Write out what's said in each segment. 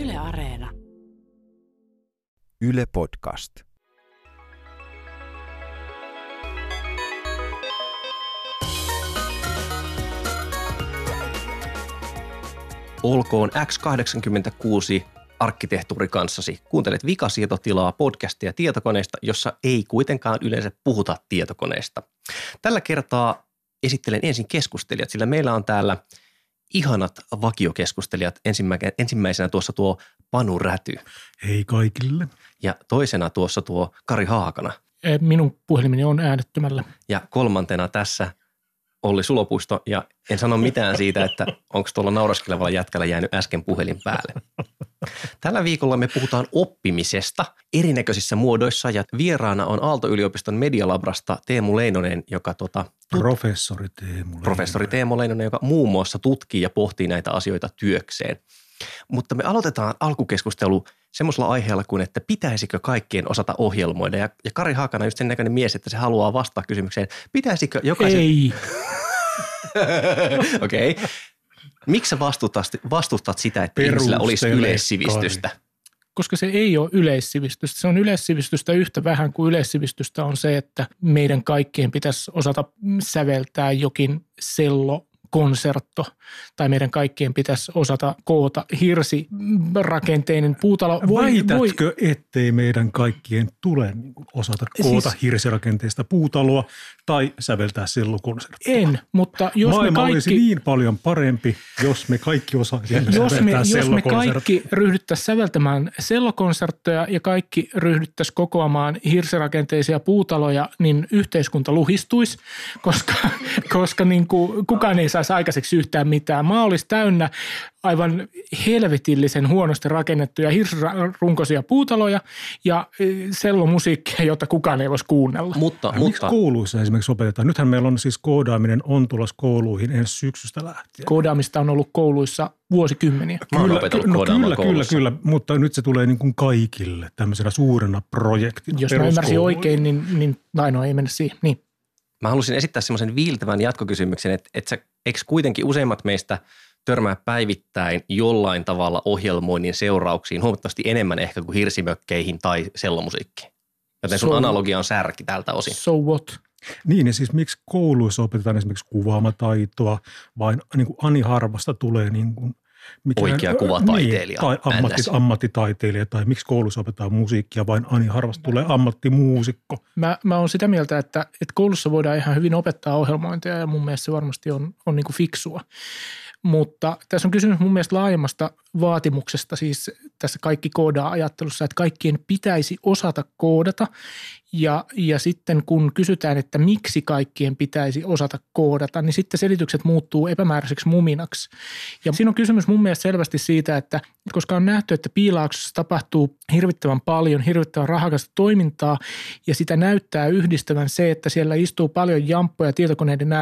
Yle Areena. Yle Podcast. Olkoon X86 arkkitehtuuri kanssasi. Kuuntelet vikasietotilaa podcastia tietokoneesta, jossa ei kuitenkaan yleensä puhuta tietokoneesta. Tällä kertaa esittelen ensin keskustelijat, sillä meillä on täällä ihanat vakiokeskustelijat. Ensimmäisenä tuossa tuo Panu Räty Hei kaikille. ja toisena tuossa tuo Kari Haakana. Eh, Minun puhelimeni on äänettömällä. Ja kolmantena tässä Olli Sulopuisto ja en sano mitään siitä, että onko tuolla nauraskelevalla jätkällä jäänyt äsken puhelin päälle. Tällä viikolla me puhutaan oppimisesta erinäköisissä muodoissa ja vieraana on Aalto-yliopiston Medialabrasta Teemu Leinonen, joka tota, Professori Teemu. professori Teemu Leinonen, joka muun muassa tutkii ja pohtii näitä asioita työkseen. Mutta me aloitetaan alkukeskustelu semmoisella aiheella kuin, että pitäisikö kaikkien osata ohjelmoida. Ja, ja Kari Haakana just sen näköinen mies, että se haluaa vastata kysymykseen, pitäisikö jokaisen... Ei, Okei. Okay. Miksi sä vastustat, vastustat sitä, että ihmisillä olisi yleissivistystä? koska se ei ole yleissivistystä. Se on yleissivistystä yhtä vähän kuin yleissivistystä on se, että meidän kaikkien pitäisi osata säveltää jokin sello konsertto tai meidän kaikkien pitäisi osata koota hirsirakenteinen puutalo. Väitätkö, ettei meidän kaikkien tule niin osata koota Siis- hirsirakenteista puutaloa tai säveltää sellukonserttia? En, mutta jos Maailma me olisi kaikki, niin paljon parempi, jos me kaikki osaisimme jos me, jos me kaikki ryhdyttäisiin säveltämään sellokonsertteja ja kaikki ryhdyttäisiin kokoamaan hirsirakenteisia puutaloja, niin yhteiskunta luhistuisi, koska, koska niin kuin kukaan ei saisi aikaiseksi yhtään mitään. Maa olisi täynnä aivan helvetillisen huonosti rakennettuja hirsirunkoisia puutaloja ja eh, sellomusiikkia, jota kukaan ei voisi kuunnella. Mutta, Miksi mutta kouluissa esimerkiksi opetetaan? Nythän meillä on siis koodaaminen on tulossa kouluihin ensi syksystä lähtien. Koodaamista on ollut kouluissa vuosikymmeniä. mä oon opetellut no kyllä, kyllä, kyllä, mutta nyt se tulee niin kuin kaikille tämmöisenä suurena projektina. Jos mä ymmärsin oikein, niin, niin tai no ei mennä siihen. Niin. Mä halusin esittää semmoisen viiltävän jatkokysymyksen, että, että sä, eikö kuitenkin useimmat meistä törmää päivittäin jollain tavalla ohjelmoinnin seurauksiin huomattavasti enemmän ehkä kuin hirsimökkeihin tai sellomusiikkiin. Joten sun So- analogia on särki tältä osin. So what? Niin, ja siis miksi kouluissa opetetaan esimerkiksi kuvaamataitoa, vai niin kuin Ani Harvasta tulee niin kuin, mikä, Oikea kuvataiteilija, Niin, tai ammatti, ammattitaiteilija, tai miksi koulussa opetetaan musiikkia, vain Ani Harvasta tulee ammattimuusikko. Mä, mä oon sitä mieltä, että, että koulussa voidaan ihan hyvin opettaa ohjelmointia ja mun mielestä se varmasti on, on niin kuin fiksua. Mutta tässä on kysymys mun mielestä laajemmasta vaatimuksesta, siis tässä kaikki koodaa ajattelussa, että kaikkien pitäisi osata koodata. Ja, ja sitten kun kysytään, että miksi kaikkien pitäisi osata koodata, niin sitten selitykset muuttuu epämääräiseksi muminaksi. Ja siinä on kysymys mun mielestä selvästi siitä, että koska on nähty, että piilaaksossa tapahtuu hirvittävän paljon, hirvittävän rahakasta toimintaa ja sitä näyttää yhdistävän se, että siellä istuu paljon jamppoja tietokoneiden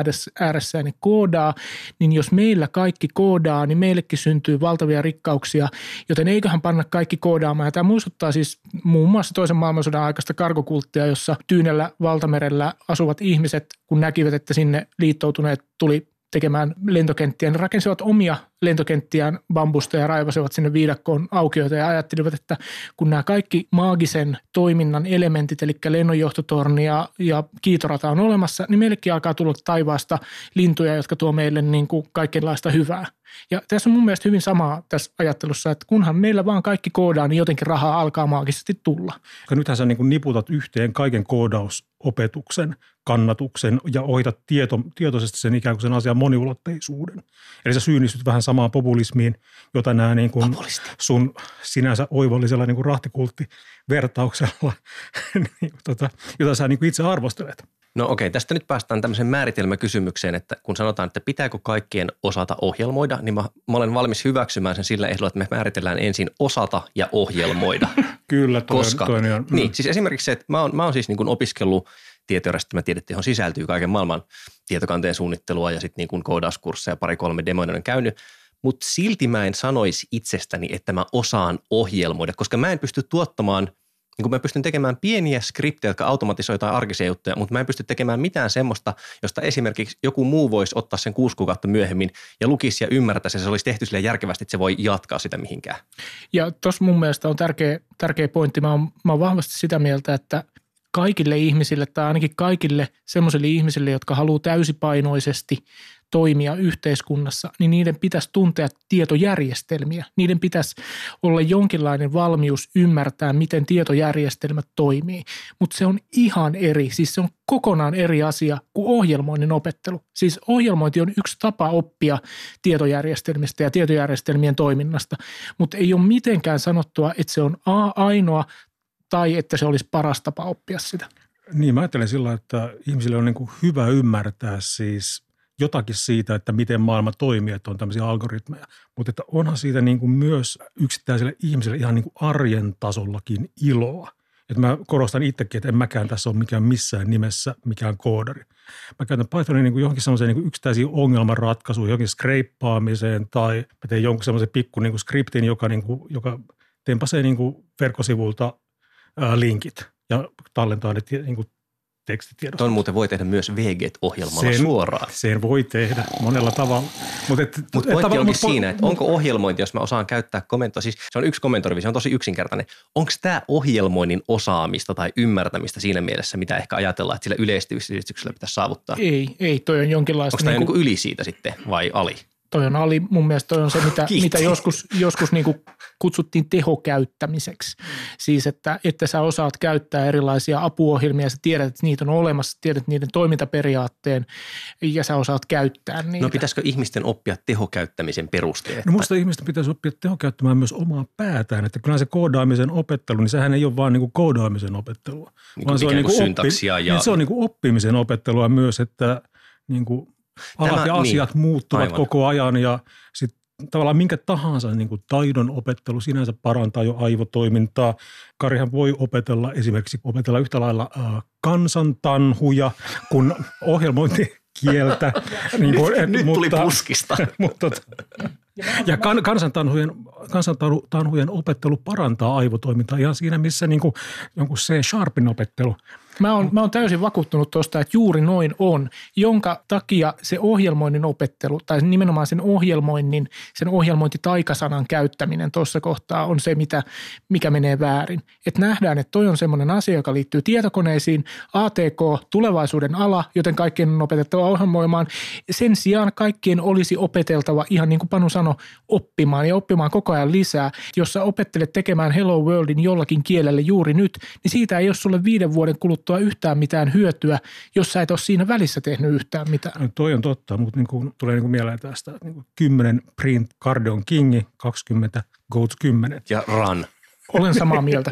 ääressä- ja ne koodaa, niin jos meillä kaikki koodaa, niin meillekin syntyy valtavia rikkauksia, joten eiköhän panna kaikki koodaamaan. Ja tämä muistuttaa siis muun muassa toisen maailmansodan aikaista kargokulttia, jossa Tyynellä valtamerellä asuvat ihmiset, kun näkivät, että sinne liittoutuneet tuli tekemään lentokenttiä. Ne rakensivat omia lentokenttiään bambusta ja raivasivat sinne viidakkoon aukioita ja ajattelivat, että kun nämä kaikki maagisen toiminnan elementit, eli lennonjohtotorni ja, ja kiitorata on olemassa, niin meillekin alkaa tulla taivaasta lintuja, jotka tuo meille niin kuin kaikenlaista hyvää. Ja tässä on mun mielestä hyvin samaa tässä ajattelussa, että kunhan meillä vaan kaikki koodaa, niin jotenkin rahaa alkaa maagisesti tulla. Koska nythän sä niin kuin niputat yhteen kaiken koodausopetuksen, kannatuksen ja ohitat tieto, tietoisesti sen ikään kuin sen asian moniulotteisuuden. Eli sä syynnistyt vähän samaan populismiin, jota nämä niin kuin Populisti. sun sinänsä oivallisella niin kuin rahtikulttivertauksella, niin, tota, jota sä niin kuin itse arvostelet. No okei, tästä nyt päästään tämmöiseen määritelmäkysymykseen, että kun sanotaan, että pitääkö kaikkien osata ohjelmoida, niin mä, mä olen valmis hyväksymään sen sillä ehdolla, että me määritellään ensin osata ja ohjelmoida. Kyllä, toi, Koska, toi on, mm. niin, siis esimerkiksi se, että mä oon, mä oon siis niin kuin opiskellut tietojärjestelmätiedettä, johon sisältyy kaiken maailman tietokanteen suunnittelua ja sitten niin kuin koodauskursseja, pari-kolme demoja on käynyt, mutta silti mä en sanoisi itsestäni, että mä osaan ohjelmoida, koska mä en pysty tuottamaan niin kun mä pystyn tekemään pieniä skriptejä, jotka automatisoi jotain arkisia juttuja, mutta mä en pysty tekemään mitään semmoista, josta esimerkiksi joku muu voisi ottaa sen kuusi kuukautta myöhemmin ja lukisi ja ymmärtäisi, ja se olisi tehty sille järkevästi, että se voi jatkaa sitä mihinkään. Ja tuossa mun mielestä on tärkeä, tärkeä pointti. Mä oon, mä oon vahvasti sitä mieltä, että kaikille ihmisille tai ainakin kaikille semmoisille ihmisille, jotka haluaa täysipainoisesti toimia yhteiskunnassa, niin niiden pitäisi tuntea tietojärjestelmiä. Niiden pitäisi olla jonkinlainen valmius ymmärtää, miten tietojärjestelmät toimii. Mutta se on ihan eri, siis se on kokonaan eri asia kuin ohjelmoinnin opettelu. Siis ohjelmointi on yksi tapa oppia tietojärjestelmistä ja tietojärjestelmien toiminnasta, mutta ei ole mitenkään sanottua, että se on A ainoa tai että se olisi paras tapa oppia sitä. Niin, mä ajattelen sillä, että ihmisille on niin kuin hyvä ymmärtää siis jotakin siitä, että miten maailma toimii, että on tämmöisiä algoritmeja. Mutta että onhan siitä niin kuin myös yksittäiselle ihmiselle ihan niin kuin arjen tasollakin iloa. Että mä korostan itsekin, että en mäkään tässä ole mikään missään nimessä mikään koodari. Mä käytän Pythonin niin kuin johonkin semmoiseen niin yksittäisiin ongelmanratkaisuun, johonkin skreippaamiseen tai mä teen jonkun semmoisen pikku niin kuin skriptin, joka, niin kuin, joka tempasee niin kuin verkkosivulta linkit ja tallentaa ne niin kuin tekstitiedosta. Tuon muuten voi tehdä myös VGET-ohjelmalla sen, suoraan. Sen voi tehdä monella tavalla. Mutta Mut pointti onkin mut, siinä, että onko ohjelmointi, jos mä osaan käyttää komentoa, siis se on yksi komentorivi, se on tosi yksinkertainen. Onko tämä ohjelmoinnin osaamista tai ymmärtämistä siinä mielessä, mitä ehkä ajatellaan, että sillä yleistyksellä pitäisi saavuttaa? Ei, ei, toi on jonkinlaista. Onko tämä niin kuin yli siitä sitten vai ali? Toi on ali, mun mielestä toi on se, mitä, mitä joskus, joskus niin kuin kutsuttiin tehokäyttämiseksi. Siis, että, että sä osaat käyttää erilaisia apuohjelmia, sä tiedät, että niitä on olemassa, tiedät niiden toimintaperiaatteen ja sä osaat käyttää niitä. No pitäisikö ihmisten oppia tehokäyttämisen perusteet? No musta ihmisten pitäisi oppia tehokäyttämään myös omaa päätään, että kyllä se koodaamisen opettelu, niin sehän ei ole vaan niin kuin koodaamisen opettelua. Niin vaan se on, niin kuin oppi, ja... niin se on niin kuin oppimisen opettelua myös, että niin kuin alat Tämä, ja asiat niin, muuttuvat aivan. koko ajan ja sitten tavallaan minkä tahansa niin kuin taidon opettelu sinänsä parantaa jo aivotoimintaa. Karihan voi opetella esimerkiksi opetella yhtä lailla äh, kansantanhuja kuin ohjelmointi kieltä. niin kuin, et, nyt, nyt mutta, tuli puskista. mutta, ja kan, kansantanhujen, kansantanhujen opettelu parantaa aivotoimintaa ihan siinä, missä niin kuin, jonkun C-sharpin opettelu – Mä oon, mä oon täysin vakuuttunut tuosta, että juuri noin on, jonka takia se ohjelmoinnin opettelu tai nimenomaan sen ohjelmoinnin, sen ohjelmointitaikasanan käyttäminen tuossa kohtaa on se, mitä, mikä menee väärin. Että nähdään, että toi on semmoinen asia, joka liittyy tietokoneisiin, ATK, tulevaisuuden ala, joten kaikkien on opetettava ohjelmoimaan. Sen sijaan kaikkien olisi opeteltava, ihan niin kuin Panu sanoi, oppimaan ja oppimaan koko ajan lisää. Jos sä opettelet tekemään Hello Worldin jollakin kielelle juuri nyt, niin siitä ei ole sulle viiden vuoden kuluttua kuluttua yhtään mitään hyötyä, jos sä et ole siinä välissä tehnyt yhtään mitään. No, toi on totta, mutta niin kuin, tulee niin kuin mieleen tästä, että niin kuin 10 print Cardeon Kingi, 20 Goats 10. Ja run. Olen samaa mieltä.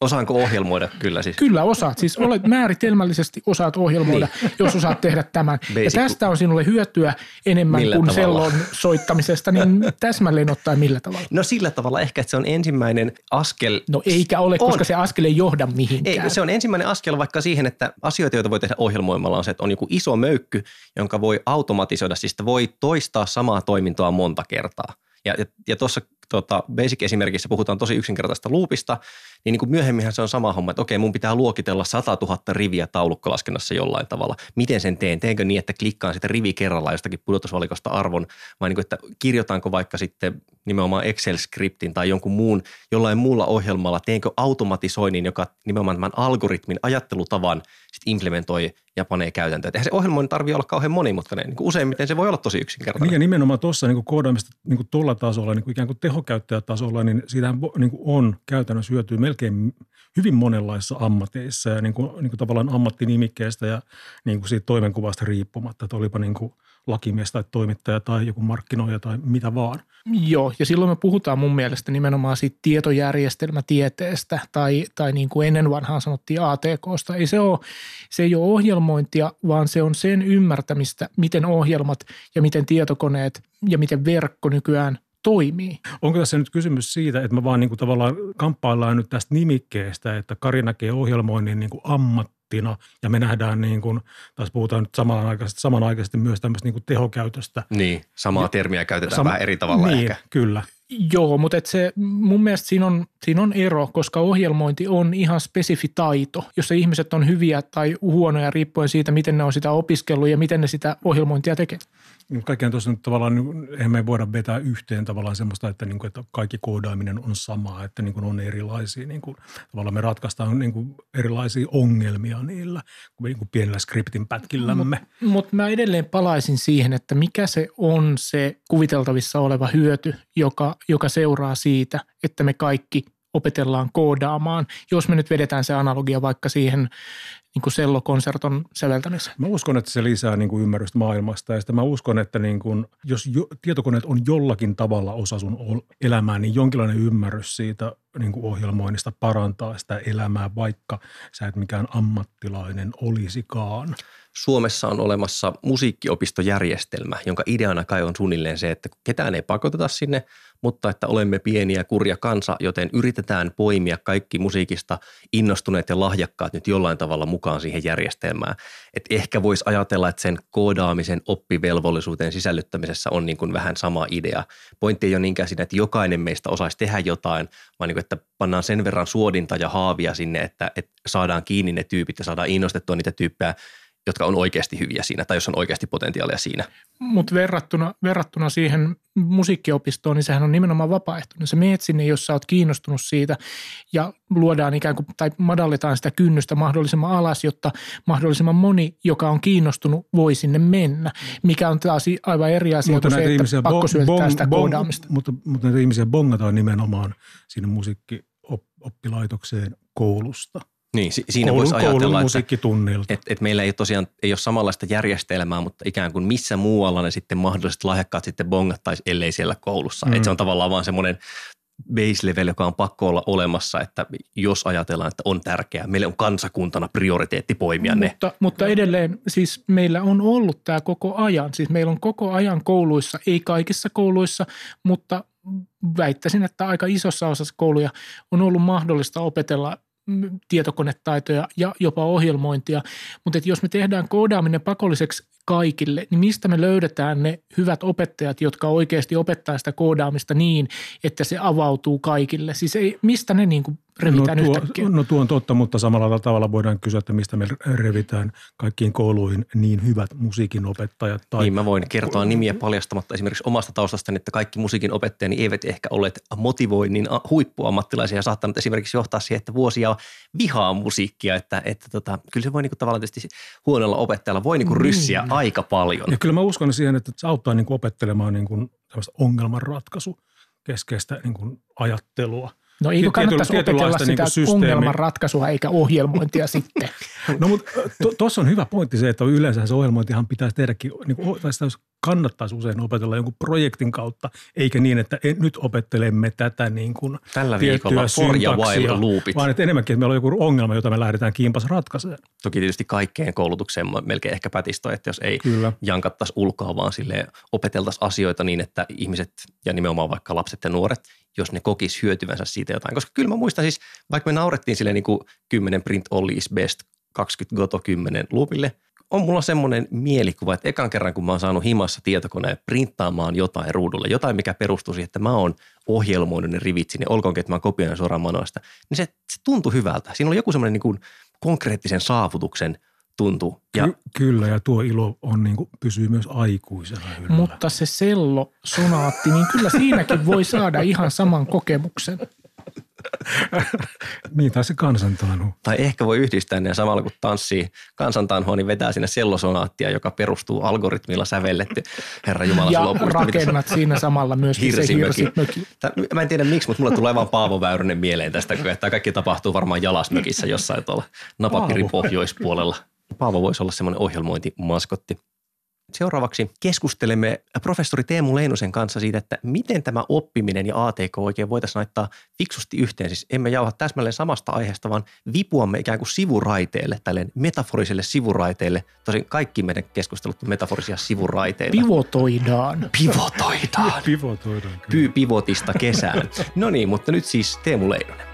Osaanko ohjelmoida? Kyllä siis. Kyllä osaat. Siis olet määritelmällisesti osaat ohjelmoida, niin. jos osaat tehdä tämän. Basic. Ja tästä on sinulle hyötyä enemmän millä kuin tavalla? sellon soittamisesta, niin täsmälleen ottaen millä tavalla? No sillä tavalla ehkä, että se on ensimmäinen askel. No eikä ole, on. koska se askel ei johda mihinkään. Ei, se on ensimmäinen askel vaikka siihen, että asioita, joita voi tehdä ohjelmoimalla on se, että on joku iso möykky, jonka voi automatisoida, siis voi toistaa samaa toimintoa monta kertaa. Ja, ja, ja tuossa tota, Basic-esimerkissä puhutaan tosi yksinkertaista luupista, niin, niin kuin myöhemminhän se on sama homma, että okei, mun pitää luokitella 100 000 riviä taulukkolaskennassa jollain tavalla. Miten sen teen? Teenkö niin, että klikkaan sitten rivi kerrallaan jostakin pudotusvalikosta arvon, vai niin kuin, että kirjoitanko vaikka sitten nimenomaan Excel-skriptin tai jonkun muun, jollain muulla ohjelmalla, teenkö automatisoinnin, joka nimenomaan tämän algoritmin ajattelutavan sitten implementoi ja panee käytäntöön. Eihän se ohjelmoinnin tarvitse olla kauhean monimutkainen. Niin kuin useimmiten se voi olla tosi yksinkertainen. Niin ja nimenomaan tuossa niin koodaamista niin tuolla tasolla, niin kuin ikään kuin tehokäyttäjätasolla, niin siitä niin on käytännössä hyötyä melkein hyvin monenlaisissa ammateissa ja niin kuin, niin kuin tavallaan ammattinimikkeestä ja niin kuin siitä toimenkuvasta riippumatta, että olipa niin kuin lakimies tai toimittaja tai joku markkinoija tai mitä vaan. Joo, ja silloin me puhutaan mun mielestä nimenomaan siitä tietojärjestelmätieteestä tai, tai niin kuin ennen vanhaan sanottiin ATKsta. Ei se, ole, se ei ole ohjelmointia, vaan se on sen ymmärtämistä, miten ohjelmat ja miten tietokoneet ja miten verkko nykyään toimii. Onko tässä nyt kysymys siitä, että me vaan niin kuin tavallaan kamppaillaan nyt tästä nimikkeestä, että Kari näkee ohjelmoinnin niin kuin ammattina ja me nähdään niin kuin, taas puhutaan nyt samanaikaisesti, samanaikaisesti myös tämmöistä niin kuin tehokäytöstä. Niin, samaa termiä käytetään sama, vähän eri tavalla niin, ehkä. kyllä. Joo, mutta et se, mun mielestä siinä on, siinä on ero, koska ohjelmointi on ihan spesifi taito, jossa ihmiset on hyviä tai huonoja riippuen siitä, miten ne on sitä opiskellut ja miten ne sitä ohjelmointia tekee. Kaikkeen tuossa nyt tavallaan, eihän me voida vetää yhteen tavallaan semmoista, että, niin kuin, että kaikki koodaaminen on samaa, että niin kuin on erilaisia, niin kuin, tavallaan me ratkaistaan niin kuin erilaisia ongelmia niillä niin kuin pienellä skriptin pätkillämme. Mutta mut mä edelleen palaisin siihen, että mikä se on se kuviteltavissa oleva hyöty, joka, joka seuraa siitä, että me kaikki opetellaan koodaamaan, jos me nyt vedetään se analogia vaikka siihen niin kuin sellokonserton säveltämiseen. Mä uskon, että se lisää niin kuin ymmärrystä maailmasta ja sitten mä uskon, että niin kuin, jos jo, tietokoneet on jollakin tavalla osa sun elämää, niin jonkinlainen ymmärrys siitä niin kuin ohjelmoinnista parantaa sitä elämää, vaikka sä et mikään ammattilainen olisikaan. Suomessa on olemassa musiikkiopistojärjestelmä, jonka ideana kai on suunnilleen se, että ketään ei pakoteta sinne, mutta että olemme pieniä kurja kansa, joten yritetään poimia kaikki musiikista innostuneet ja lahjakkaat nyt jollain tavalla mukaan siihen järjestelmään. Et ehkä voisi ajatella, että sen koodaamisen oppivelvollisuuteen sisällyttämisessä on niin kuin vähän sama idea. Pointti ei ole niinkään siinä, että jokainen meistä osaisi tehdä jotain, vaan niin kuin, että pannaan sen verran suodinta ja haavia sinne, että, että saadaan kiinni ne tyypit ja saadaan innostettua niitä tyyppejä jotka on oikeasti hyviä siinä tai jos on oikeasti potentiaalia siinä. Mutta verrattuna, verrattuna siihen musiikkiopistoon, niin sehän on nimenomaan vapaaehtoinen. Se meet sinne, jos sä oot kiinnostunut siitä ja luodaan ikään kuin, tai madalletaan sitä kynnystä mahdollisimman alas, jotta mahdollisimman moni, joka on kiinnostunut, voi sinne mennä. Mikä on taas aivan eri asia mutta kuin se, että pakko syöttää bong, sitä koodaamista. Mutta, mutta näitä ihmisiä bongataan nimenomaan sinne musiikkioppilaitokseen koulusta – niin, si- siinä koulun, voisi ajatella, että, että, että meillä ei tosiaan ei ole samanlaista järjestelmää, mutta ikään kuin missä muualla ne sitten mahdolliset lahjakkaat sitten bongattaisi, ellei siellä koulussa. Mm. Että se on tavallaan vaan semmoinen base level, joka on pakko olla olemassa, että jos ajatellaan, että on tärkeää, meillä on kansakuntana prioriteetti poimia ne. Mutta, mutta edelleen siis meillä on ollut tämä koko ajan, siis meillä on koko ajan kouluissa, ei kaikissa kouluissa, mutta väittäisin, että aika isossa osassa kouluja on ollut mahdollista opetella tietokonetaitoja ja jopa ohjelmointia. Mutta jos me tehdään koodaaminen pakolliseksi kaikille, niin mistä me löydetään ne hyvät opettajat, jotka oikeasti opettaa sitä koodaamista niin, että se avautuu kaikille? Siis ei, mistä ne niin kuin revitään no tuo, yhtäkkiä? No tuo on totta, mutta samalla tavalla voidaan kysyä, että mistä me revitään kaikkiin kouluihin niin hyvät musiikin opettajat. Tai... Niin, mä voin kertoa nimiä paljastamatta esimerkiksi omasta taustastani, että kaikki musiikin opettajani eivät ehkä olleet motivoinnin huippuammattilaisia ja saattanut esimerkiksi johtaa siihen, että vuosia vihaa musiikkia, että, että tota, kyllä se voi niinku tavallaan tietysti huonolla opettajalla voi niinku ryssiä mm. Aika paljon. Ja kyllä mä uskon siihen, että se auttaa niinku opettelemaan niinku ongelmanratkaisu keskeistä niinku ajattelua – No eikö kannattaisi opetella sitä niin ongelman ratkaisua eikä ohjelmointia sitten? No mutta tuossa on hyvä pointti se, että yleensä se ohjelmointihan pitäisi tehdäkin, niin kuin, tai sitä kannattaisi usein opetella jonkun projektin kautta, eikä niin, että nyt opettelemme tätä niin kuin Tällä viikolla for ja while loopit. Vaan että enemmänkin, että meillä on joku ongelma, jota me lähdetään kiimpas ratkaisemaan. Toki tietysti kaikkeen koulutukseen melkein ehkä pätistö, että jos ei Kyllä. jankattaisi ulkoa, vaan sille opeteltaisiin asioita niin, että ihmiset ja nimenomaan vaikka lapset ja nuoret jos ne kokis hyötyvänsä siitä jotain. Koska kyllä mä muistan siis, vaikka me naurettiin sille niin kuin 10 print all is best, 20 goto 10 loopille, on mulla semmoinen mielikuva, että ekan kerran kun mä oon saanut himassa tietokoneen printtaamaan jotain ruudulle, jotain mikä perustuu siihen, että mä oon ohjelmoinut ne rivit sinne, olkoonkin, että mä kopioin suoraan manoista, niin se, se tuntui hyvältä. Siinä oli joku semmoinen niin konkreettisen saavutuksen tuntuu. Ja, Ky- kyllä, ja tuo ilo on niin kuin, pysyy myös aikuisena yllä. Mutta se sello sonaatti, niin kyllä siinäkin voi saada ihan saman kokemuksen. niin, tai se kansantanhu. Tai ehkä voi yhdistää ne samalla kun tanssii kansantanhua, niin vetää sinne sellosonaattia, joka perustuu algoritmilla sävelletty. Herra Jumala, ja rakennat siinä samalla myös hirsimöki. Mä en tiedä miksi, mutta mulle tulee vaan Paavo Väyrynen mieleen tästä, tämä kaikki tapahtuu varmaan jalasmökissä jossain tuolla napapirin pohjoispuolella. Paavo voisi olla semmoinen ohjelmointimaskotti. Seuraavaksi keskustelemme professori Teemu Leinosen kanssa siitä, että miten tämä oppiminen ja ATK oikein voitaisiin laittaa fiksusti yhteen. Siis emme jauha täsmälleen samasta aiheesta, vaan vipuamme ikään kuin sivuraiteelle, tälle metaforiselle sivuraiteelle. Tosin kaikki meidän keskustelut on metaforisia sivuraiteita. Pivotoidaan. Pivotoidaan. Pivotoidaan. Pyy pivotista kesään. No niin, mutta nyt siis Teemu Leinonen.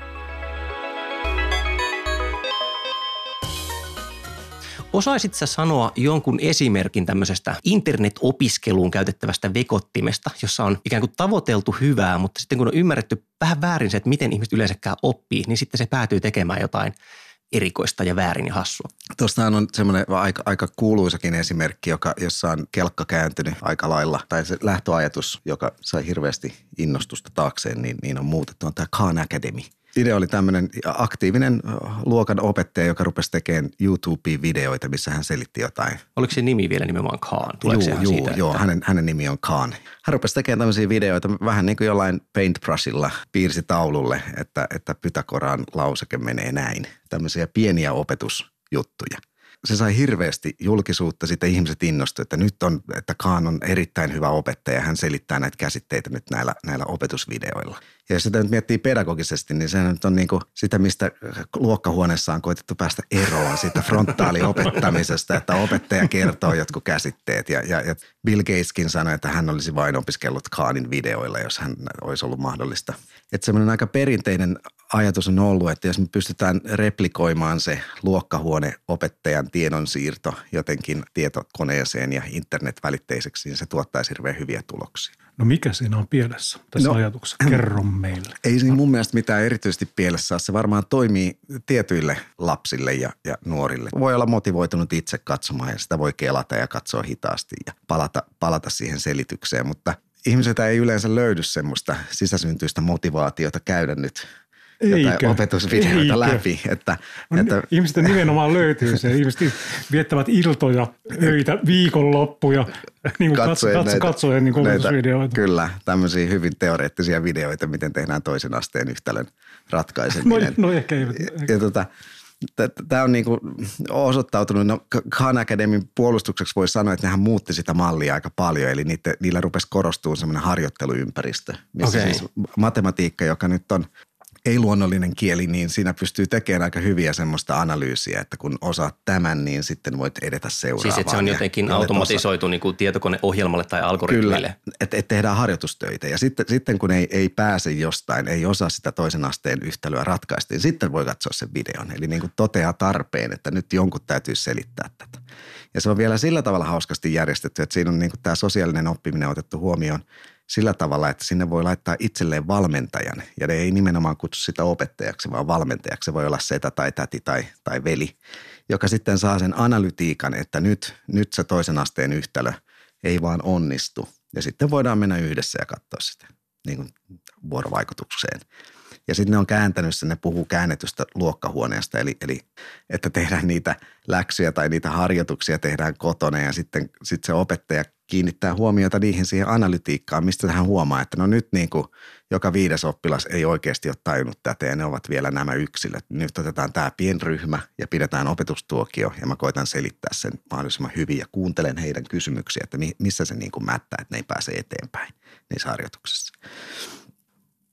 Osaisit sä sanoa jonkun esimerkin tämmöisestä internet-opiskeluun käytettävästä vekottimesta, jossa on ikään kuin tavoiteltu hyvää, mutta sitten kun on ymmärretty vähän väärin se, että miten ihmiset yleensäkään oppii, niin sitten se päätyy tekemään jotain erikoista ja väärin ja hassua. Tuostahan on semmoinen aika, aika kuuluisakin esimerkki, joka, jossa on kelkka kääntynyt aika lailla, tai se lähtöajatus, joka sai hirveästi innostusta taakseen, niin, niin on muutettu, on tämä Khan Academy – idea oli tämmöinen aktiivinen luokan opettaja, joka rupesi tekemään YouTube-videoita, missä hän selitti jotain. Oliko se nimi vielä nimenomaan Khan? Tuleeko joo, joo, siitä, joo että... hänen, hänen nimi on Khan. Hän rupesi tekemään tämmöisiä videoita vähän niin kuin jollain paintbrushilla piirsi taululle, että, että Pythagoran lauseke menee näin. Tämmöisiä pieniä opetusjuttuja se sai hirveästi julkisuutta, sitten ihmiset innostuivat, että nyt on, että Kaan on erittäin hyvä opettaja, hän selittää näitä käsitteitä nyt näillä, näillä opetusvideoilla. Ja jos sitä nyt miettii pedagogisesti, niin se nyt on niin kuin sitä, mistä luokkahuoneessa on koitettu päästä eroon siitä frontaaliopettamisesta, että opettaja kertoo jotkut käsitteet. Ja, ja, ja Bill Gateskin sanoi, että hän olisi vain opiskellut Kaanin videoilla, jos hän olisi ollut mahdollista. Että semmoinen aika perinteinen ajatus on ollut, että jos me pystytään replikoimaan se luokkahuone opettajan tiedonsiirto jotenkin tietokoneeseen ja internetväliteiseksi, niin se tuottaisi hirveän hyviä tuloksia. No mikä siinä on pielessä tässä no, ajatuksessa? Kerro meille. Ei siinä mun mielestä mitään erityisesti pielessä Se varmaan toimii tietyille lapsille ja, ja nuorille. Voi olla motivoitunut itse katsomaan ja sitä voi kelata ja katsoa hitaasti ja palata, palata siihen selitykseen, mutta ihmiset ei yleensä löydy semmoista sisäsyntyistä motivaatiota käydä nyt jotain opetusvideoita Eikö? läpi. Että, no, että... Ihmisten nimenomaan löytyy se. Ihmiset viettävät iltoja, öitä, viikonloppuja niin katsoen, katso, näitä, katsoen niin opetusvideoita. Kyllä, tämmöisiä hyvin teoreettisia videoita, miten tehdään toisen asteen yhtälön ratkaiseminen. No, no ehkä eivät. Ja, tota, Tämä on niinku osoittautunut, no Khan Academyn puolustukseksi voi sanoa, että nehän muutti sitä mallia aika paljon, eli niitä, niillä rupesi korostumaan semmoinen harjoitteluympäristö, missä okay. siis matematiikka, joka nyt on ei-luonnollinen kieli, niin siinä pystyy tekemään aika hyviä semmoista analyysiä, että kun osaat tämän, niin sitten voit edetä seuraavaan. Siis että se on jotenkin ja automatisoitu osa... niin kuin tietokoneohjelmalle tai algoritmille. Kyllä, että et tehdään harjoitustöitä ja sitten, sitten kun ei, ei pääse jostain, ei osaa sitä toisen asteen yhtälöä ratkaista, niin sitten voi katsoa sen videon. Eli niin kuin toteaa tarpeen, että nyt jonkun täytyy selittää tätä. Ja se on vielä sillä tavalla hauskasti järjestetty, että siinä on niin kuin tämä sosiaalinen oppiminen otettu huomioon – sillä tavalla, että sinne voi laittaa itselleen valmentajan. Ja ne ei nimenomaan kutsu sitä opettajaksi, vaan valmentajaksi. Se voi olla setä tai täti tai, tai veli, joka sitten saa sen analytiikan, että nyt, nyt se toisen asteen yhtälö ei vaan onnistu. Ja sitten voidaan mennä yhdessä ja katsoa sitä niin kuin vuorovaikutukseen. Ja sitten ne on kääntänyt sen, ne puhuu käännetystä luokkahuoneesta, eli, eli että tehdään niitä läksyjä tai niitä harjoituksia tehdään kotona ja sitten sit se opettaja kiinnittää huomiota niihin siihen analytiikkaan, mistä hän huomaa, että no nyt niin kuin joka viides oppilas ei oikeasti ole tajunnut tätä ja ne ovat vielä nämä yksilöt. Nyt otetaan tämä pienryhmä ja pidetään opetustuokio ja mä koitan selittää sen mahdollisimman hyvin ja kuuntelen heidän kysymyksiä, että missä se niin kuin mättää, että ne ei pääse eteenpäin niissä harjoituksissa.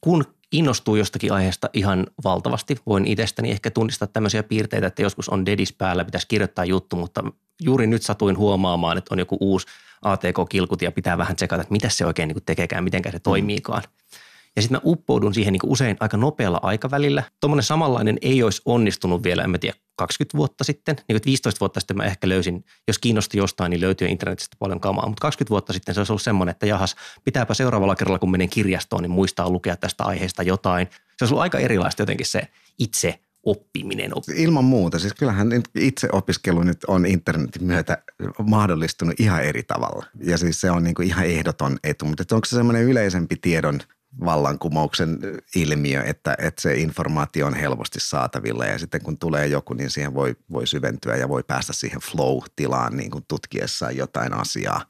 Kun innostuu jostakin aiheesta ihan valtavasti. Voin itsestäni ehkä tunnistaa tämmöisiä piirteitä, että joskus on dedis päällä, pitäisi kirjoittaa juttu, mutta juuri nyt satuin huomaamaan, että on joku uusi ATK-kilkut ja pitää vähän tsekata, että mitä se oikein niin tekekään, miten se toimiikaan. Mm. Ja sitten mä uppoudun siihen niin usein aika nopealla aikavälillä. Tuommoinen samanlainen ei olisi onnistunut vielä, en mä tiedä, 20 vuotta sitten. Niin 15 vuotta sitten mä ehkä löysin, jos kiinnosti jostain, niin löytyy internetistä paljon kamaa. Mutta 20 vuotta sitten se olisi ollut semmoinen, että jahas, pitääpä seuraavalla kerralla, kun menen kirjastoon, niin muistaa lukea tästä aiheesta jotain. Se olisi ollut aika erilaista jotenkin se itse oppiminen. Ilman muuta. Siis kyllähän itse opiskelu nyt on internetin myötä mahdollistunut ihan eri tavalla. Ja siis se on niin kuin ihan ehdoton etu. Mutta onko se semmoinen yleisempi tiedon vallankumouksen ilmiö, että, että se informaatio on helposti saatavilla ja sitten kun tulee joku, niin siihen voi, voi syventyä ja voi päästä siihen flow-tilaan niin kuin tutkiessaan jotain asiaa.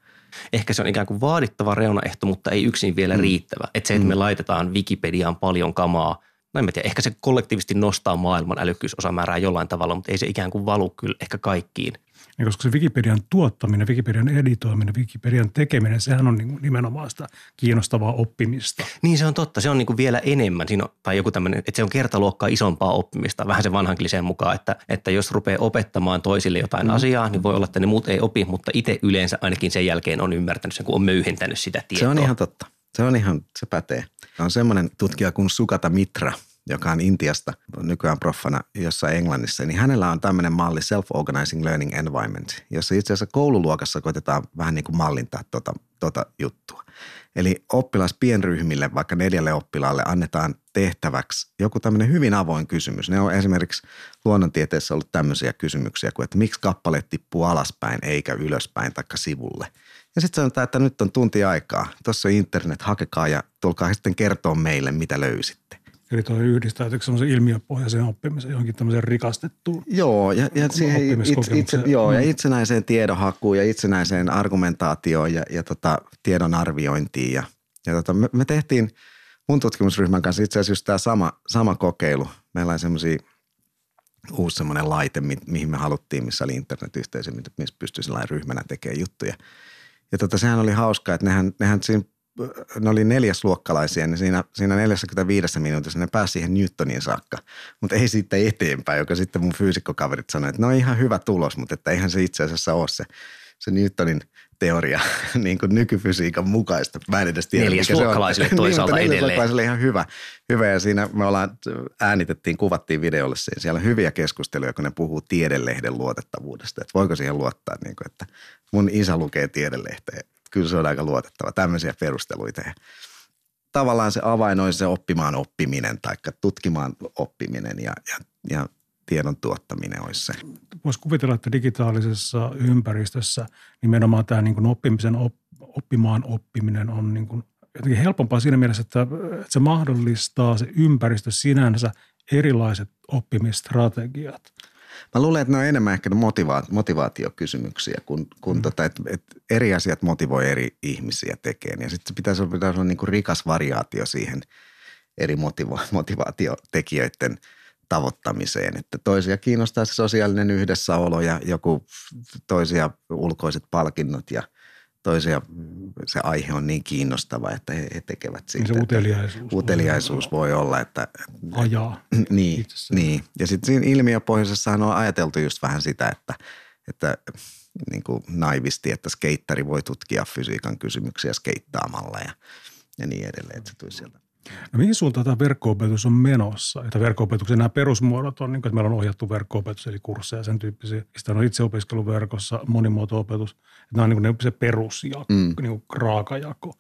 Ehkä se on ikään kuin vaadittava reunaehto, mutta ei yksin vielä mm. riittävä. Että se, että me mm. laitetaan Wikipediaan paljon kamaa, no en tiedä, ehkä se kollektiivisesti nostaa maailman älykkyysosamäärää jollain tavalla, mutta ei se ikään kuin valu kyllä ehkä kaikkiin niin koska se Wikipedian tuottaminen, Wikipedian editoiminen, Wikipedian tekeminen, sehän on niin nimenomaan sitä kiinnostavaa oppimista. Niin se on totta, se on niin kuin vielä enemmän, Siinä on, tai joku tämmöinen, että se on kertaluokkaa isompaa oppimista, vähän se vanhan mukaan, että, että jos rupeaa opettamaan toisille jotain mm. asiaa, niin voi olla, että ne muut ei opi, mutta itse yleensä ainakin sen jälkeen on ymmärtänyt sen, kun on möyhentänyt sitä tietoa. Se on ihan totta. Se on ihan, se pätee. On semmoinen tutkija kuin Sukata Mitra, joka on Intiasta nykyään proffana jossain Englannissa, niin hänellä on tämmöinen malli Self-Organizing Learning Environment, jossa itse asiassa koululuokassa koitetaan vähän niin kuin mallintaa tuota, tuota juttua. Eli oppilas pienryhmille, vaikka neljälle oppilaalle, annetaan tehtäväksi joku tämmöinen hyvin avoin kysymys. Ne on esimerkiksi luonnontieteessä ollut tämmöisiä kysymyksiä kuin, että miksi kappale tippuu alaspäin eikä ylöspäin tai sivulle. Ja sitten sanotaan, että nyt on tunti aikaa. Tuossa on internet, hakekaa ja tulkaa sitten kertoa meille, mitä löysitte. Eli tuo yhdistää semmoisen ilmiöpohjaisen oppimisen johonkin tämmöiseen rikastettuun Joo, ja, ja, siihen itse, itse, joo, ja mm. itsenäiseen tiedonhakuun ja itsenäiseen argumentaatioon ja, ja tota, tiedon arviointiin. Ja, ja tota, me, me tehtiin mun tutkimusryhmän kanssa itse asiassa just tämä sama, sama kokeilu. Meillä on semmoisia uusi semmoinen laite, mi, mihin me haluttiin, missä oli internetyhteisö, missä pystyi ryhmänä tekemään juttuja. Ja tota, sehän oli hauskaa, että nehän, nehän siinä ne oli neljäsluokkalaisia, niin siinä, siinä 45 minuutissa ne pääsi siihen Newtoniin saakka, mutta ei siitä eteenpäin, joka sitten mun fyysikkokaverit sanoi, että no ihan hyvä tulos, mutta että eihän se itse asiassa ole se, se Newtonin teoria niin kuin nykyfysiikan mukaista. Mä en edes tiedä, Neljäsluokkalaisille toisaalta niin, edelleen. ihan hyvä, hyvä ja siinä me ollaan, äänitettiin, kuvattiin videolle se. Siellä on hyviä keskusteluja, kun ne puhuu tiedelehden luotettavuudesta, että voiko siihen luottaa, niin kuin, että mun isä lukee tiedelehteä kyllä se on aika luotettava. Tämmöisiä perusteluita. Ja tavallaan se avain olisi se oppimaan oppiminen tai tutkimaan oppiminen ja, ja, ja tiedon tuottaminen olisi se. Voisi kuvitella, että digitaalisessa ympäristössä nimenomaan tämä niin kuin oppimisen op, oppimaan oppiminen on niin kuin jotenkin helpompaa siinä mielessä, että se mahdollistaa se ympäristö sinänsä erilaiset oppimistrategiat – Mä luulen, että ne on enemmän ehkä motivaat, motivaatiokysymyksiä, kun, kun mm. tota, että et eri asiat motivoi eri ihmisiä tekemään. Ja sitten pitäisi pitäisi olla niin kuin rikas variaatio siihen eri motivo, motivaatiotekijöiden tavoittamiseen. Että toisia kiinnostaa se sosiaalinen yhdessäolo ja joku toisia ulkoiset palkinnot ja – toisia se aihe on niin kiinnostava, että he, he tekevät siitä. Se uteliaisuus. Uteliaisuus voi olla, että... Ajaa. Niin, niin. ja sitten siinä ilmiöpohjaisessahan on ajateltu just vähän sitä, että, että niin kuin naivisti, että skeittari voi tutkia fysiikan kysymyksiä skeittaamalla ja, ja niin edelleen, että se tulisi sieltä No mihin suuntaan tämä verkko-opetus on menossa? Että verkko-opetuksen nämä perusmuodot on, niin kuin, että meillä on ohjattu verkko-opetus, eli kursseja sen tyyppisiä. Sitten on itse opiskelu verkossa, monimuoto-opetus. Että nämä on niin kuin se perusjako, mm. niin kuin raakajako.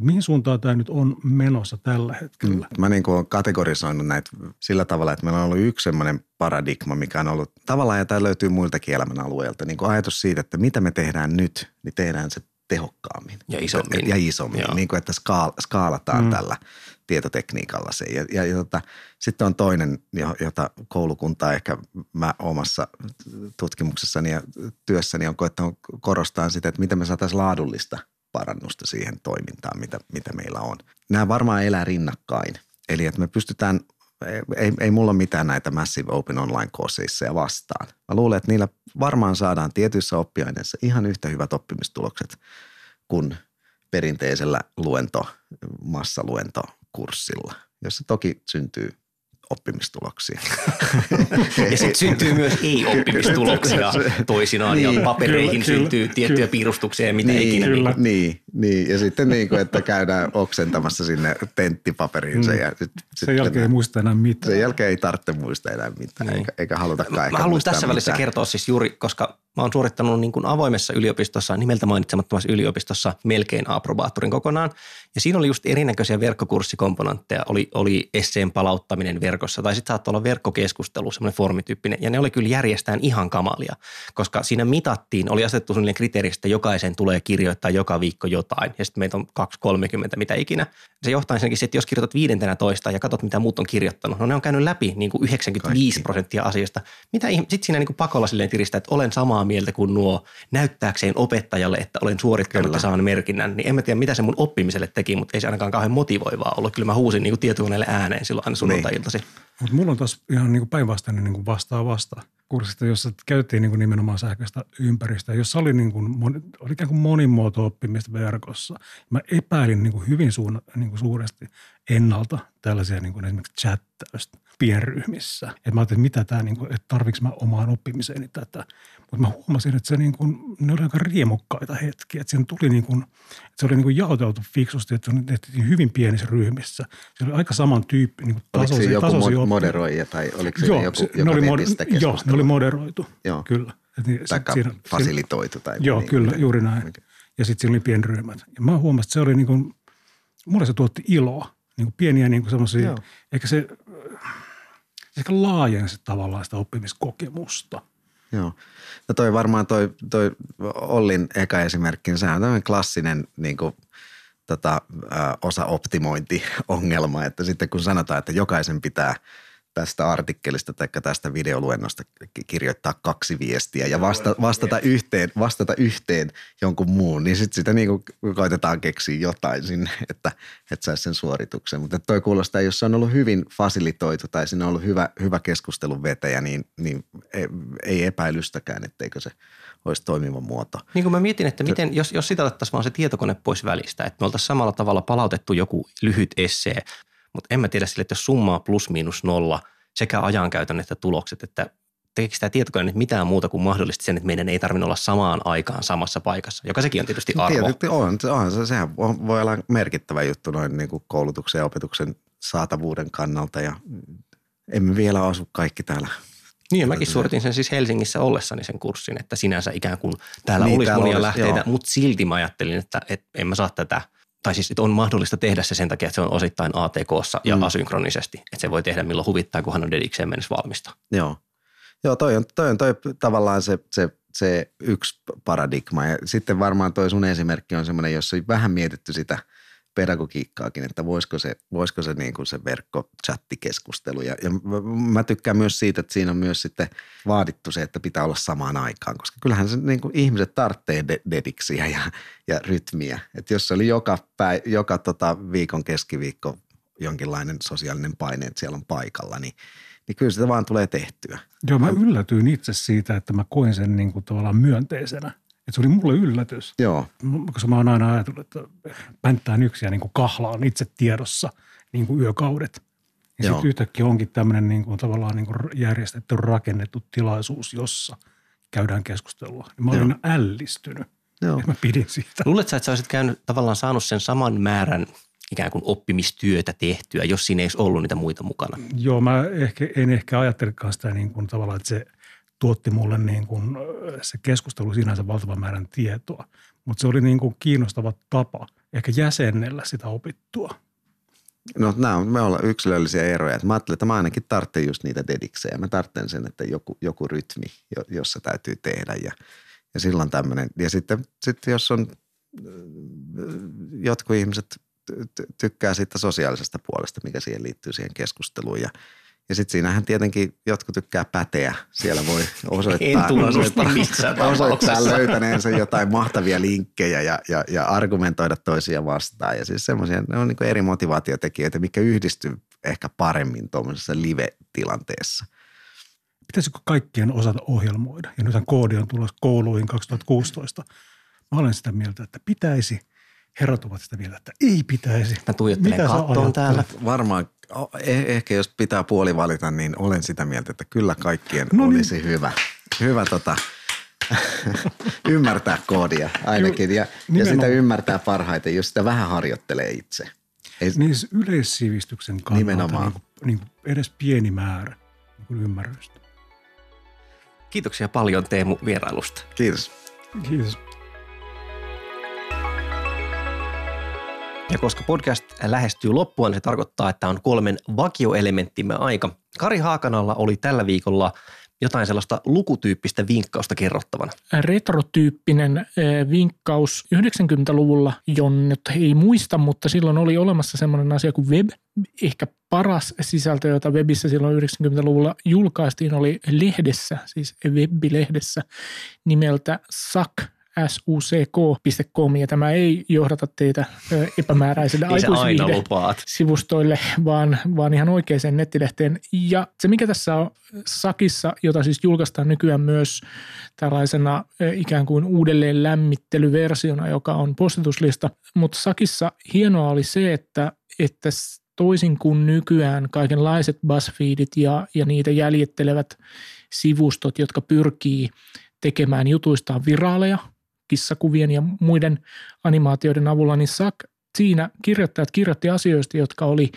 Mihin suuntaan tämä nyt on menossa tällä hetkellä? Mm, mä niin kuin olen kategorisoinut näitä sillä tavalla, että meillä on ollut yksi sellainen paradigma, mikä on ollut tavallaan, ja tämä löytyy muiltakin elämänalueilta, niin kuin ajatus siitä, että mitä me tehdään nyt, niin tehdään se tehokkaammin. Ja isommin. Ja isommin, Joo. niin kuin että skaal, skaalataan mm. tällä tietotekniikalla se. Ja, ja, ja tota, sitten on toinen, jota koulukunta ehkä mä omassa tutkimuksessani ja työssäni on koettanut korostaa sitä, että miten me saataisiin laadullista parannusta siihen toimintaan, mitä, mitä meillä on. Nämä varmaan elää rinnakkain. Eli että me pystytään, ei, ei mulla ole mitään näitä Massive Open Online Courseissa vastaan. Mä luulen, että niillä varmaan saadaan tietyissä oppiaineissa ihan yhtä hyvät oppimistulokset kuin perinteisellä luento, massaluentokurssilla, jossa toki syntyy oppimistuloksia. ja sitten syntyy myös ei-oppimistuloksia toisinaan niin, ja papereihin kyllä, syntyy kyllä, tiettyjä kyllä. piirustuksia ja mitä niin, ikinä. Kyllä. Niin, niin, ja sitten niin kuin, että käydään oksentamassa sinne tenttipaperiin. Mm. Ja sit, sen jälkeen ei muista enää mitään. Sen jälkeen ei tarvitse muistaa enää mitään, niin. eikä, eikä halutakaan Mä haluan tässä välissä mitään. kertoa siis juuri, koska mä oon suorittanut niin kuin avoimessa yliopistossa, nimeltä mainitsemattomassa yliopistossa melkein aprobaattorin kokonaan. Ja siinä oli just erinäköisiä verkkokurssikomponentteja. Oli, oli esseen palauttaminen verkossa tai sitten saattoi olla verkkokeskustelu, semmoinen formityyppinen. Ja ne oli kyllä järjestään ihan kamalia, koska siinä mitattiin, oli asetettu sellainen kriteeri, että jokaisen tulee kirjoittaa joka viikko jotain. Ja sitten meitä on 2-30, mitä ikinä. Se johtaa ensinnäkin että jos kirjoitat viidentenä toista ja katsot, mitä muut on kirjoittanut, no ne on käynyt läpi niin kuin 95 Kaikki. prosenttia asioista. Mitä sitten siinä niin kuin pakolla silleen tiristää, että olen samaa mieltä kuin nuo näyttääkseen opettajalle, että olen suorittanut Kyllä. ja saan merkinnän. Niin en mä tiedä, mitä se mun oppimiselle teki, mutta ei se ainakaan kauhean motivoivaa ollut. Kyllä mä huusin niin kuin tietokoneelle ääneen silloin aina sunnuntai-iltaisin. Niin. Mutta mulla on taas ihan niin kuin päinvastainen niin kuin vastaa vasta kurssista, jossa käytiin niin kuin nimenomaan sähköistä ympäristöä, jossa oli, niin kuin, oli ikään kuin monimuoto-oppimista verkossa. Mä epäilin niin kuin hyvin suun, niin kuin suuresti, ennalta tällaisia niin kuin esimerkiksi chattausta pienryhmissä. Et mä ajattelin, että mitä tämä, niin kuin, että tarviks mä omaan oppimiseeni tätä. Mutta mä huomasin, että se niin kuin, ne oli aika riemukkaita hetkiä. Että siinä tuli niin kuin, että se oli niin kuin jaoteltu fiksusti, että se tehtiin hyvin pienissä ryhmissä. Se oli aika saman tyyppi, niin kuin Oliko tasoisia, se joku tasoisia mod- oppi- moderoija tai oliko se Joo, joku, se, joka ne oli, mod- joo, ne oli moderoitu, Joo. kyllä. Et niin, Taikka siinä- fasilitoitu tai Joo, niin, kyllä, miten- juuri näin. miten- Ja sitten siinä oli pienryhmät. Ja mä huomasin, että se oli niin kuin, mulle se tuotti iloa. Niin kuin pieniä niin kuin semmoisia, Joo. eikä se, se ehkä laajensi tavallaan sitä oppimiskokemusta. Joo. No toi varmaan toi, toi Ollin eka esimerkki, niin sehän on tämmöinen klassinen niin kuin, tota, osa-optimointi-ongelma, että sitten kun sanotaan, että jokaisen pitää tästä artikkelista tai tästä videoluennosta ki- kirjoittaa kaksi viestiä ja vasta, vastata, yhteen, vastata yhteen jonkun muun, niin sitten sitä niin kuin koitetaan keksiä jotain sinne, että, että saisi sen suorituksen. Mutta toi kuulostaa, jos se on ollut hyvin fasilitoitu tai siinä on ollut hyvä, hyvä keskustelun vetäjä, niin, niin ei, ei epäilystäkään, etteikö se olisi toimiva muoto. Niin kuin mä mietin, että miten, jos, jos sitä otettaisiin vaan se tietokone pois välistä, että me oltaisiin samalla tavalla palautettu joku lyhyt essee, mutta en mä tiedä sille, että jos summaa plus miinus nolla sekä ajankäytön että tulokset, että tekeekö tämä tietokone nyt mitään muuta kuin mahdollisesti sen, että meidän ei tarvinnut olla samaan aikaan samassa paikassa, joka sekin on tietysti arvo. Tietysti on, on se, sehän voi olla merkittävä juttu noin niin kuin koulutuksen ja opetuksen saatavuuden kannalta ja emme vielä asu kaikki täällä. Niin mäkin suoritin sen siis Helsingissä ollessani sen kurssin, että sinänsä ikään kuin täällä Niin, niin, olisi täällä monia olisi, lähteitä, joo. mutta silti mä ajattelin, että, että en mä saa tätä, tai siis että on mahdollista tehdä se sen takia, että se on osittain ATKssa ja Mm. asynkronisesti, että se voi tehdä milloin huvittaa, kun hän on dedikseen mennessä valmista. Joo, Joo toi, on, toi on toi tavallaan se, se, se yksi paradigma ja sitten varmaan toi sun esimerkki on semmoinen, jossa on vähän mietitty sitä pedagogiikkaakin, että voisiko se, voisiko se, niin kuin se verkkochattikeskustelu. Ja, ja mä- tykkään myös siitä, että siinä on myös sitten vaadittu se, että pitää olla samaan aikaan, koska kyllähän se niin kuin ihmiset tarvitsee de- dediksiä ja, ja rytmiä. Että jos se oli joka, päi, joka tota viikon keskiviikko jonkinlainen sosiaalinen paine, että siellä on paikalla, niin, niin kyllä sitä vaan tulee tehtyä. Joo, mä yllätyin itse siitä, että mä koin sen niin kuin tavallaan myönteisenä. Että se oli mulle yllätys. Joo, Koska mä oon aina ajatellut, että pänttään yksi ja niin kuin kahlaan itse tiedossa niin kuin yökaudet. Ja sitten yhtäkkiä onkin tämmöinen niin kuin tavallaan niin kuin järjestetty, rakennettu tilaisuus, jossa käydään keskustelua. Niin mä olin Joo. ällistynyt. joo. Ja mä pidin siitä. Luuletko sä, että sä olisit käynyt, tavallaan saanut sen saman määrän ikään kuin oppimistyötä tehtyä, jos siinä ei olisi ollut niitä muita mukana? Joo, mä ehkä, en ehkä ajattelekaan sitä niin kuin tavallaan, että se tuotti mulle niin kuin, se keskustelu sinänsä valtavan määrän tietoa. Mutta se oli niin kuin kiinnostava tapa ehkä jäsennellä sitä opittua. No nämä on, me ollaan yksilöllisiä eroja. Mä ajattelin, että mä ainakin tarvitsen just niitä dediksejä. Mä tarvitsen sen, että joku, joku rytmi, jo- jossa täytyy tehdä ja, ja silloin tämmöinen. Ja sitten, sitten jos on, jotkut ihmiset ty- ty- tykkää siitä sosiaalisesta puolesta, mikä siihen liittyy siihen keskusteluun ja ja sitten siinähän tietenkin jotkut tykkää päteä. Siellä voi osoittaa, osoittaa, osoittaa löytäneensä jotain mahtavia linkkejä ja, ja, ja argumentoida toisia vastaan. Ja siis semmoisia, ne on niin eri motivaatiotekijöitä, mikä yhdistyy ehkä paremmin tuommoisessa live-tilanteessa. Pitäisikö kaikkien osata ohjelmoida? Ja nythän koodi on tulossa kouluihin 2016. Mä olen sitä mieltä, että pitäisi. Herrat ovat sitä mieltä, että ei pitäisi. Mä tuijottelen Mitä kattoon täällä. Varmaan, ehkä jos pitää puoli valita, niin olen sitä mieltä, että kyllä kaikkien No niin. olisi hyvä, hyvä tota, ymmärtää koodia ainakin. Ja, ja sitä ymmärtää parhaiten, jos sitä vähän harjoittelee itse. Ei, Niin se yleissivistyksen kannalta Nimenomaan. niin kuin, niin kuin edes pieni määrä niin kuin ymmärrystä. Kiitoksia paljon Teemu vierailusta. kiitos. Kiitos. Ja koska podcast lähestyy loppuun, niin se tarkoittaa, että on kolmen vakioelementtimme aika. Kari Haakanalla oli tällä viikolla jotain sellaista lukutyyppistä vinkkausta kerrottavana. retrotyyppinen eh, vinkkaus 90-luvulla, jonne ei muista, mutta silloin oli olemassa semmoinen asia kuin web. Ehkä paras sisältö, jota webissä silloin 90-luvulla julkaistiin, oli lehdessä, siis webbilehdessä nimeltä SAC suck.com ja tämä ei johdata teitä lupaat. sivustoille, vaan, vaan ihan oikeaan nettilehteen. Ja se, mikä tässä on Sakissa, jota siis julkaistaan nykyään myös tällaisena ikään kuin uudelleen lämmittelyversiona, joka on postituslista, mutta Sakissa hienoa oli se, että, että toisin kuin nykyään kaikenlaiset BuzzFeedit ja, ja niitä jäljittelevät sivustot, jotka pyrkii tekemään jutuistaan viraaleja kissakuvien ja muiden animaatioiden avulla, niin Sack, siinä kirjoittajat kirjoitti asioista, jotka oli,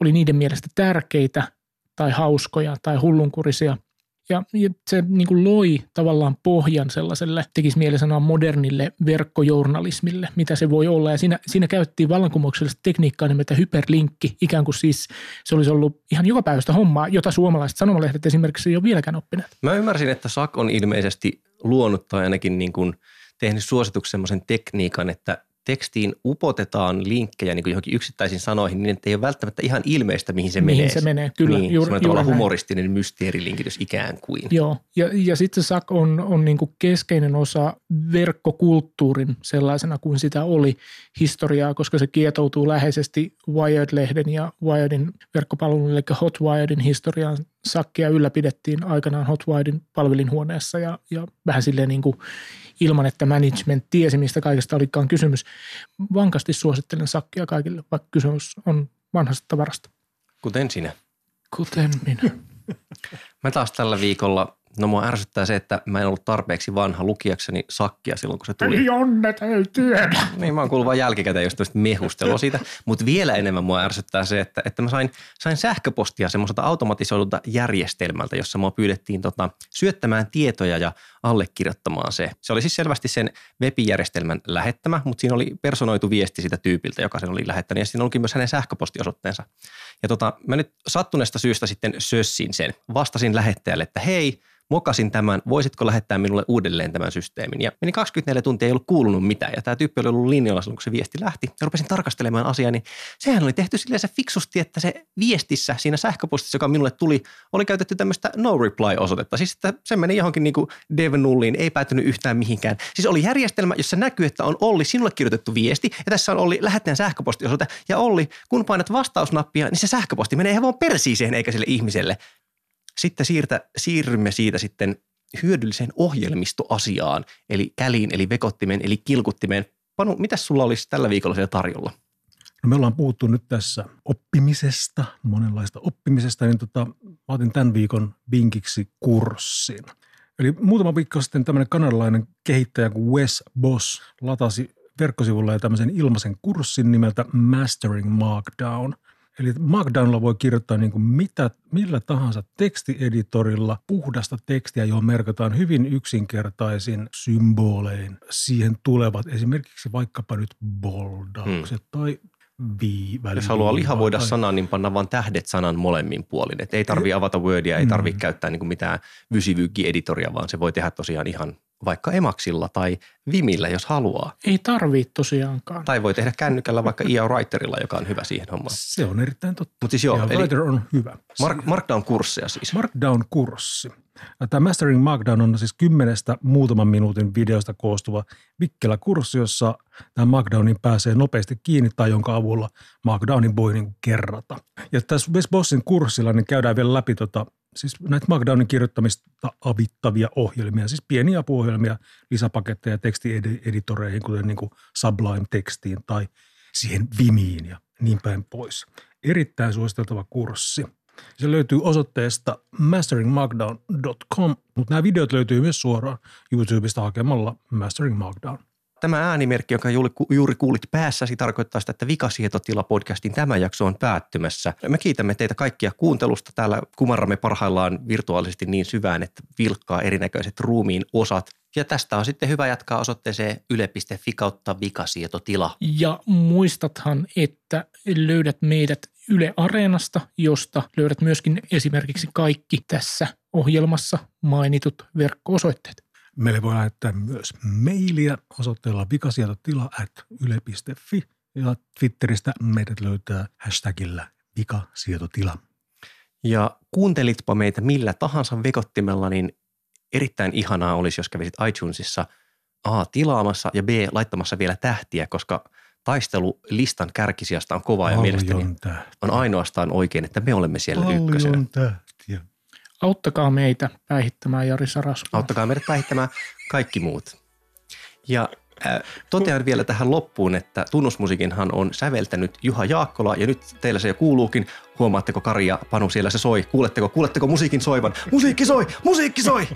oli niiden mielestä tärkeitä tai hauskoja tai hullunkurisia – ja, ja se niin kuin loi tavallaan pohjan sellaiselle, tekisi mieli sanoa modernille verkkojournalismille, mitä se voi olla. Ja siinä, siinä käytettiin vallankumouksellista tekniikkaa nimeltä hyperlinkki, ikään kuin siis se olisi ollut ihan joka päivästä hommaa, jota suomalaiset sanomalehdet esimerkiksi ei ole vieläkään oppineet. Mä ymmärsin, että SAK on ilmeisesti luonut tai ainakin niin kuin tehnyt suosituksen semmoisen tekniikan, että tekstiin upotetaan linkkejä niin kuin johonkin yksittäisiin sanoihin, niin ei ole välttämättä ihan ilmeistä, mihin se mihin menee. se menee, kyllä. Niin, juuri, juuri juuri näin. humoristinen mysteerilinkitys ikään kuin. Joo, ja, ja sitten SAK on, on niin kuin keskeinen osa verkkokulttuurin sellaisena kuin sitä oli historiaa, koska se kietoutuu läheisesti Wired-lehden ja Wiredin verkkopalvelun, eli Hotwiredin historiaan. Sakkia ylläpidettiin aikanaan Hotwiredin palvelinhuoneessa ja, ja vähän silleen niin kuin ilman, että management tiesi, mistä kaikesta olikaan kysymys. Vankasti suosittelen Sakkia kaikille, vaikka kysymys on vanhasta tavarasta. Kuten sinä. Kuten minä. Mä taas tällä viikolla, no mua ärsyttää se, että mä en ollut tarpeeksi vanha lukijakseni sakkia silloin, kun se tuli. Ei onnet, ei tiedä. Niin mä oon kuullut vaan jälkikäteen just tämmöistä mehustelua siitä, mutta vielä enemmän mua ärsyttää se, että, että mä sain, sain sähköpostia semmoiselta automatisoidulta järjestelmältä, jossa mua pyydettiin tota, syöttämään tietoja ja allekirjoittamaan se. Se oli siis selvästi sen webijärjestelmän lähettämä, mutta siinä oli personoitu viesti sitä tyypiltä, joka sen oli lähettänyt ja siinä olikin myös hänen sähköpostiosoitteensa. Ja tota, mä nyt sattuneesta syystä sitten sössin sen. Vastasin lähettäjälle, että hei, mokasin tämän, voisitko lähettää minulle uudelleen tämän systeemin. Ja meni 24 tuntia, ei ollut kuulunut mitään. Ja tämä tyyppi oli ollut linjalla silloin, kun se viesti lähti. Ja rupesin tarkastelemaan asiaa, niin sehän oli tehty silleen se fiksusti, että se viestissä, siinä sähköpostissa, joka minulle tuli, oli käytetty tämmöistä no reply-osoitetta. Siis että se meni johonkin niin nulliin, ei päätynyt yhtään mihinkään. Siis oli järjestelmä, jossa näkyy, että on Olli sinulle kirjoitettu viesti, ja tässä on Olli lähettäjän sähköpostiosoite, ja Olli, kun painat vastausnappia, niin se sähköposti menee ihan vaan persiiseen eikä sille ihmiselle. Sitten siirtä, siirrymme siitä sitten hyödylliseen ohjelmistoasiaan, eli käliin, eli vekottimeen, eli kilkuttimeen. Panu, mitä sulla olisi tällä viikolla siellä tarjolla? No me ollaan puhuttu nyt tässä oppimisesta, monenlaista oppimisesta, niin tota, mä otin tämän viikon vinkiksi kurssin. Eli muutama viikko sitten tämmöinen kanadalainen kehittäjä kuin Wes Boss latasi verkkosivulla tämmöisen ilmaisen kurssin nimeltä Mastering Markdown. Eli Markdownilla voi kirjoittaa niin kuin mitä, millä tahansa tekstieditorilla puhdasta tekstiä, johon merkataan hyvin yksinkertaisin symbolein. Siihen tulevat esimerkiksi vaikkapa nyt boldaukset hmm. tai vii, Jos haluaa lihavoida tai... sanan, niin panna vaan tähdet sanan molemmin puolin. Et ei tarvi avata Wordia, ei tarvi mm. käyttää niin mitään vysivyykki-editoria, vaan se voi tehdä tosiaan ihan vaikka Emaxilla tai Vimillä, jos haluaa. Ei tarvii tosiaankaan. Tai voi tehdä kännykällä vaikka IA Writerilla, joka on hyvä siihen hommaan. Se on erittäin totta. Mutta siis joo, ja eli Writer on hyvä. Mark, Markdown-kursseja siis. Markdown-kurssi. Tämä Mastering Markdown on siis kymmenestä muutaman minuutin videosta koostuva vikkelä kurssi, jossa tämä Markdownin pääsee nopeasti kiinni tai jonka avulla Markdownin voi niin kerrata. Ja tässä Wes Bossin kurssilla niin käydään vielä läpi tota, siis näitä Markdownin kirjoittamista avittavia ohjelmia, siis pieniä apuohjelmia, lisäpaketteja tekstieditoreihin, kuten niin kuin Sublime-tekstiin tai siihen Vimiin ja niin päin pois. Erittäin suositeltava kurssi. Se löytyy osoitteesta masteringmarkdown.com, mutta nämä videot löytyy myös suoraan YouTubesta hakemalla Mastering Markdown. Tämä äänimerkki, joka juuri, kuulit päässäsi, tarkoittaa sitä, että Vikasietotila-podcastin tämä jakso on päättymässä. Me kiitämme teitä kaikkia kuuntelusta. Täällä kumarramme parhaillaan virtuaalisesti niin syvään, että vilkkaa erinäköiset ruumiin osat. Ja tästä on sitten hyvä jatkaa osoitteeseen yle.fi kautta vikasietotila. Ja muistathan, että löydät meidät Yle Areenasta, josta löydät myöskin esimerkiksi kaikki tässä ohjelmassa mainitut verkko-osoitteet. Meille voi lähettää myös mailia osoitteella vikasietotila at yle.fi ja Twitteristä meidät löytää hashtagillä vikasietotila. Ja kuuntelitpa meitä millä tahansa vekottimella, niin erittäin ihanaa olisi, jos kävisit iTunesissa A. tilaamassa ja B. laittamassa vielä tähtiä, koska taistelu listan kärkisijasta on kova ja mielestäni tähtiä. on ainoastaan oikein, että me olemme siellä Paljon ykkösenä. tähtiä. Auttakaa meitä päihittämään Jari Sarasvuo. Auttakaa meidät päihittämään kaikki muut. Ja Äh, totean vielä tähän loppuun, että tunnusmusiikinhan on säveltänyt Juha Jaakkola ja nyt teillä se jo kuuluukin. Huomaatteko Kari ja Panu siellä se soi? Kuuletteko, kuuletteko musiikin soivan? Musiikki soi! Musiikki soi!